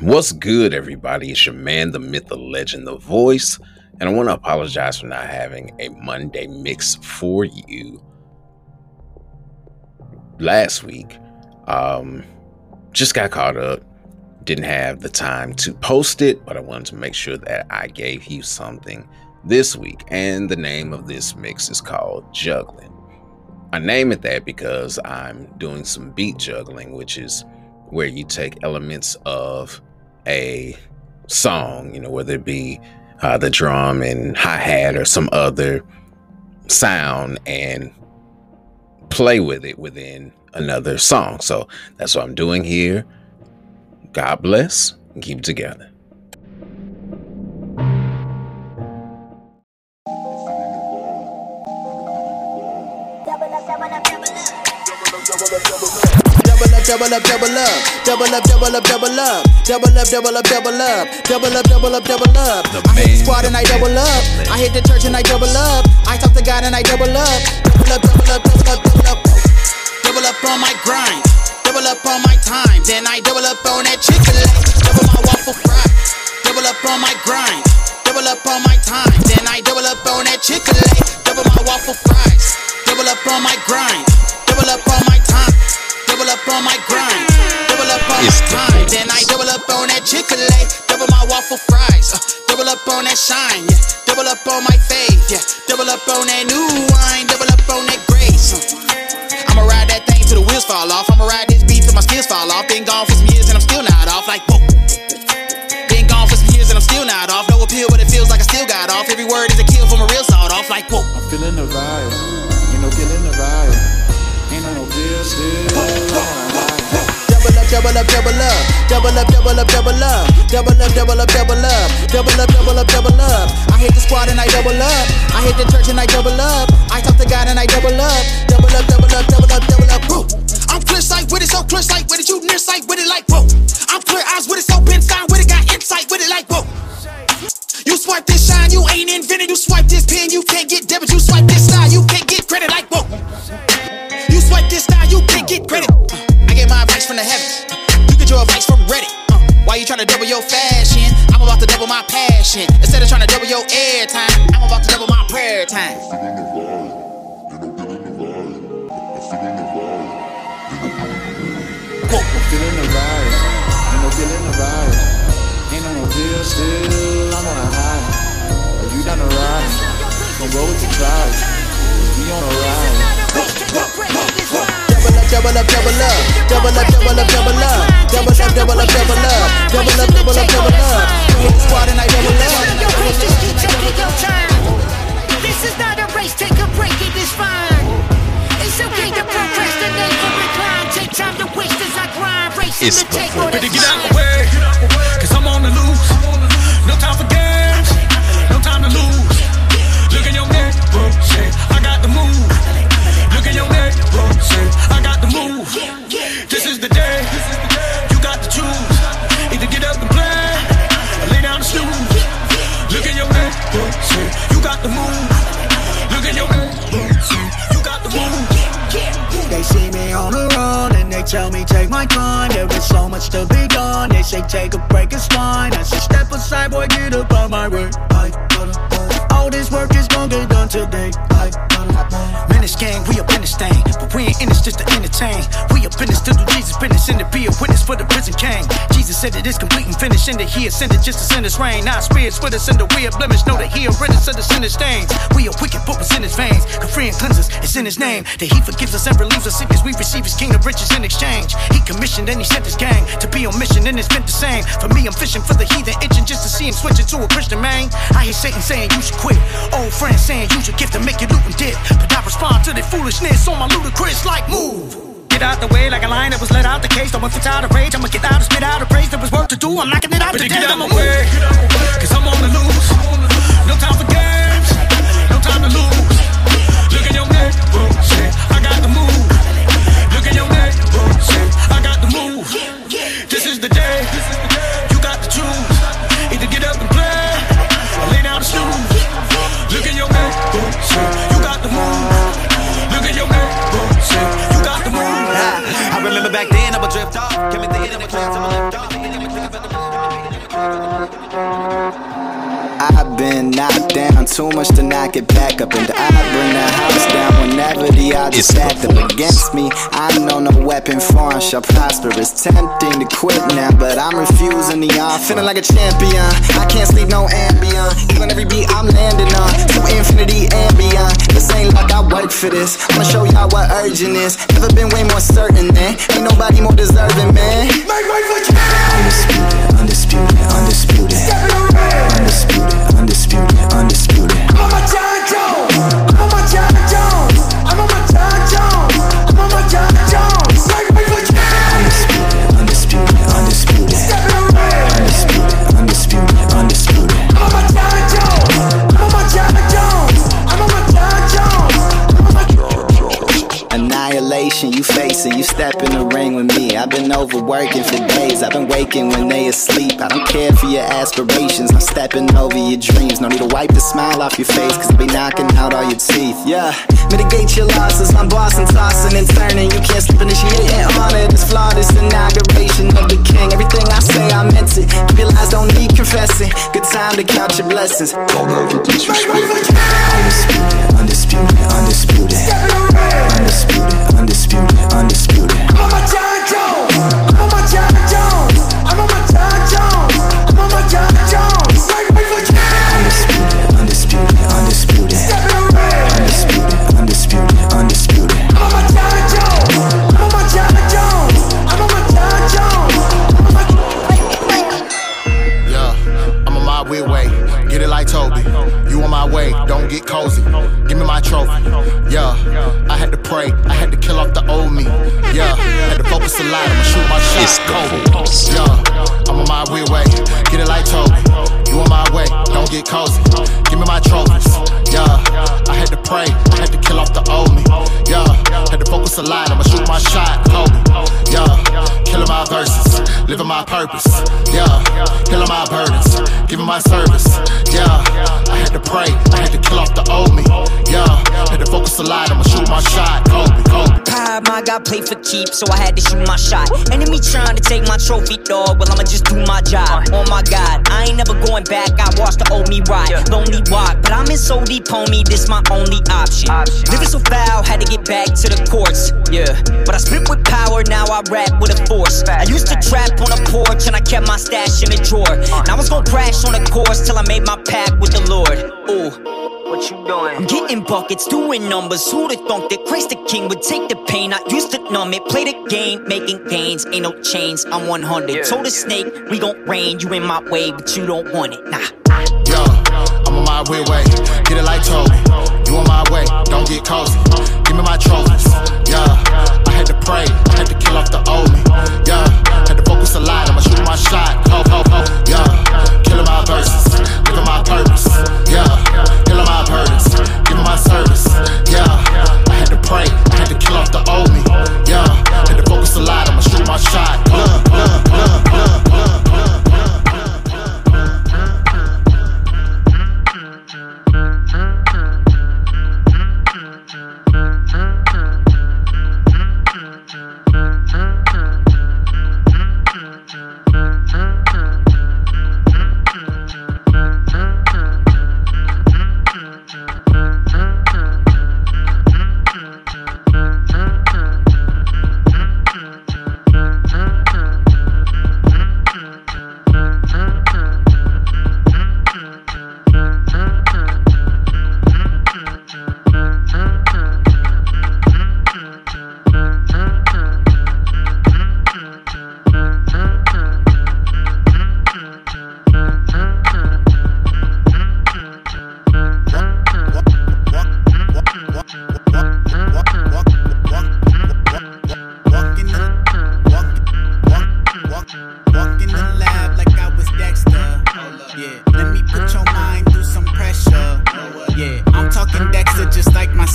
What's good, everybody? It's your man, the myth, the legend, the voice. And I want to apologize for not having a Monday mix for you last week. Um, just got caught up. Didn't have the time to post it, but I wanted to make sure that I gave you something this week. And the name of this mix is called Juggling. I name it that because I'm doing some beat juggling, which is where you take elements of a song, you know, whether it be uh, the drum and hi hat or some other sound and play with it within another song. So that's what I'm doing here. God bless and keep together. Double up, double up, double up, double up, double up, double up, double up, double up, double up, double up, double up. I hit the squad and I double up. I hit the church and I double up. I talk to God and I double up. Double up, double up, double up, double up. Double up on my grind, double up on my time. Then I double up on that chicken double my waffle fry. Double up on my grind, double up on my time. Then I double up on that chicken double shine, yeah, double up on my faith, yeah, double up on that new wine, double up on that grace. Uh. I'ma ride that thing till the wheels fall off. I'ma ride this beat till my skills fall off. Been gone for some years and I'm still not off. Like whoa. Been gone for some years and I'm still not off. No appeal, but it feels like I still got off. Every word is a kill from a real sawed off. Like whoa. I'm feeling the vibe, you know, feeling the vibe. Ain't no deal still double up, double up, double up, double up, double up, double up, double up, double up, double up, double up, double up. I hit the squad and I double up. I hit the church and I double up. I talk to God and I double up, double up, double up, double up, double up. I'm clear sight with it, so clear sight with it, you near sight with it, like whoa. I'm clear eyes with it, so pin sign with it, got insight with it, like whoa. You swipe this shine, you ain't invented. You swipe this pen, you can't get debit. You swipe this style, you can't get credit, like whoa. You swipe this style, you can't get credit. Get my advice from the heavens You get your advice from Reddit. Uh, why you trying to double your fashion? I'm about to double my passion. Instead of trying to double your airtime, I'm about to double my prayer time. Whoa. Feeling the vibe, you know, feeling the vibe. Ain't no deal still, I'm on a high. Are you down to ride? Gonna roll with the tribe. We on a ride double up, double up, double up, double up, double up, on the run and they tell me take my time. There is so much to be done. They say take a break, it's fine. I say step aside, boy, get up on my way. I gotta All this work is gonna get done today. I gotta Menace gang, we up in this thing, but we ain't in this just to entertain. We up in this to do Jesus business and to be a witness for the prison king. Jesus said it is complete and finished, and that He ascended just to send His rain. Now spirits with us, and the we are blemish. Know that He rid us of the sinner's stains. We are wicked, but what's in His veins? Can free and cleanse us, it's in His name. That He forgives us and relieves us sickness. We receive His kingdom riches in exchange. He commissioned and He sent His gang to be on mission, and it's meant the same. For me, I'm fishing for the heathen, itching just to see him switch into a Christian man. I hear Satan saying you should quit. Old friends saying use your gift to make you loot and dip. But respond to the foolishness on my ludicrous like move. Get out the way like a lion that was let out the cage. Don't want out of rage. I'ma get out and spit out a praise. There was work to do. I'm knocking it out but the get out my way, cause I'm on the loose. No time for games, no time to lose. Look in your neck, say, I got the move. Look in your neck, I've been knocked down too much to knock it back up, and I bring the house down whenever the odds are stacked up against me. I know no weapon foreign shall prosper. It's tempting to quit now, but I'm refusing the offer. Feeling like a champion, I can't sleep no ambient. Even every beat I'm landing on, to infinity and beyond. This ain't like I work for this. I'ma show y'all what urgent is. Never been way more certain, man. Ain't nobody more deserving, man. Make way for you. Undisputed, undisputed, undisputed. Overworking for days, I've been waking when they asleep. I don't care for your aspirations, I'm stepping over your dreams. No need to wipe the smile off your face, cause I'll be knocking out all your teeth. Yeah, mitigate your losses, I'm bossing, tossing and turning. You can't slip initiate and honor this flawless inauguration of the king. Everything I say, I meant it. Keep your lies, don't need confessing. Good time to count your blessings. Don't ever disrespect. Undisputed, undisputed. Undisputed, the Kobe. Yeah, I'm on my weird way. Get it like Toby. You on my way, don't get cozy. Give me my trophies. Yeah, I had to pray, I had to kill off the old me. Yeah, had to focus a lot, I'ma shoot my shot. Kobe. Yeah, killing my verses, living my purpose. Yeah, killing my burdens, giving my service. Yeah, I had to pray, I had to kill off the old me. Yeah, had to focus a lot, I'ma shoot my shot. Kobe, Kobe. Pride, my God played for keeps, so I had to shoot my shot. Enemy trying to take my trophy, dog. Well, I'ma just do my job. Oh my God, I ain't never going back. I watched the old me ride, lonely walk, but I'm in so deep, homie. This my only option. Living so foul, had to get back to the courts. Yeah, but I spit with power, now I rap with a force. I used to trap on a porch and I kept my stash in a drawer. Uh. Now I was gonna crash on a course till I made my pact with the Lord. Ooh. What you doing? I'm getting buckets, doing numbers. Who'da thunk that Christ the King would take the pain? I used to numb it, play the game, making gains. Ain't no chains, I'm 100. Told the snake, we gon' rain. You in my way, but you don't want it. Nah. Yo, I'm on my weird way. Get it like Toby. You on my way, don't get cozy.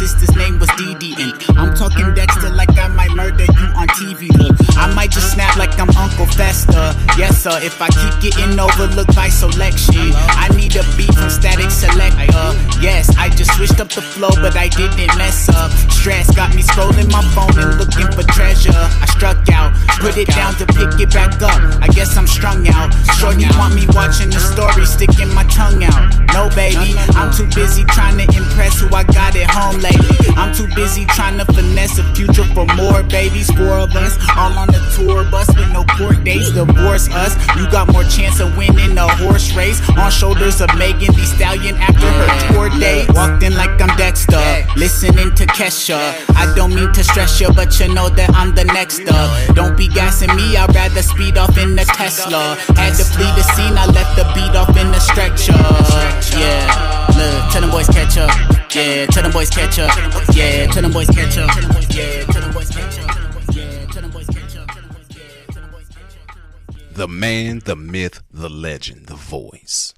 Sister's name was Dee Dee. And I'm talking Dexter like I might murder you on TV. Look, I might just snap like I'm Uncle Fester. Yes, sir, if I keep getting overlooked by selection. I need a beat up the flow, but I didn't mess up. Stress got me scrolling my phone and looking for treasure. I struck out, put it it down to pick it back up. I guess I'm strung out. Shorty want me watching the story, sticking my tongue out. No, baby, I'm too busy trying to impress who I got at home lately. I'm too busy trying to finesse a future for more babies. Four of us, all on the tour bus with no court dates. Divorce us. You got more chance of winning a horse race on shoulders of Megan Thee Stallion after her tour date. Walked in like I'm Dexter, listening to Kesha. I don't mean to stress you, but you know that I'm the next up. Don't be gassing me, I'd rather speed off in the Tesla. Had to flee the scene, I left the beat off in the stretcher. Yeah, look, tell them boys catch up. Yeah, tell them boys catch up. Yeah, tell them boys catch up. Yeah, tell them boys catch up. The man, the myth, the legend, the voice.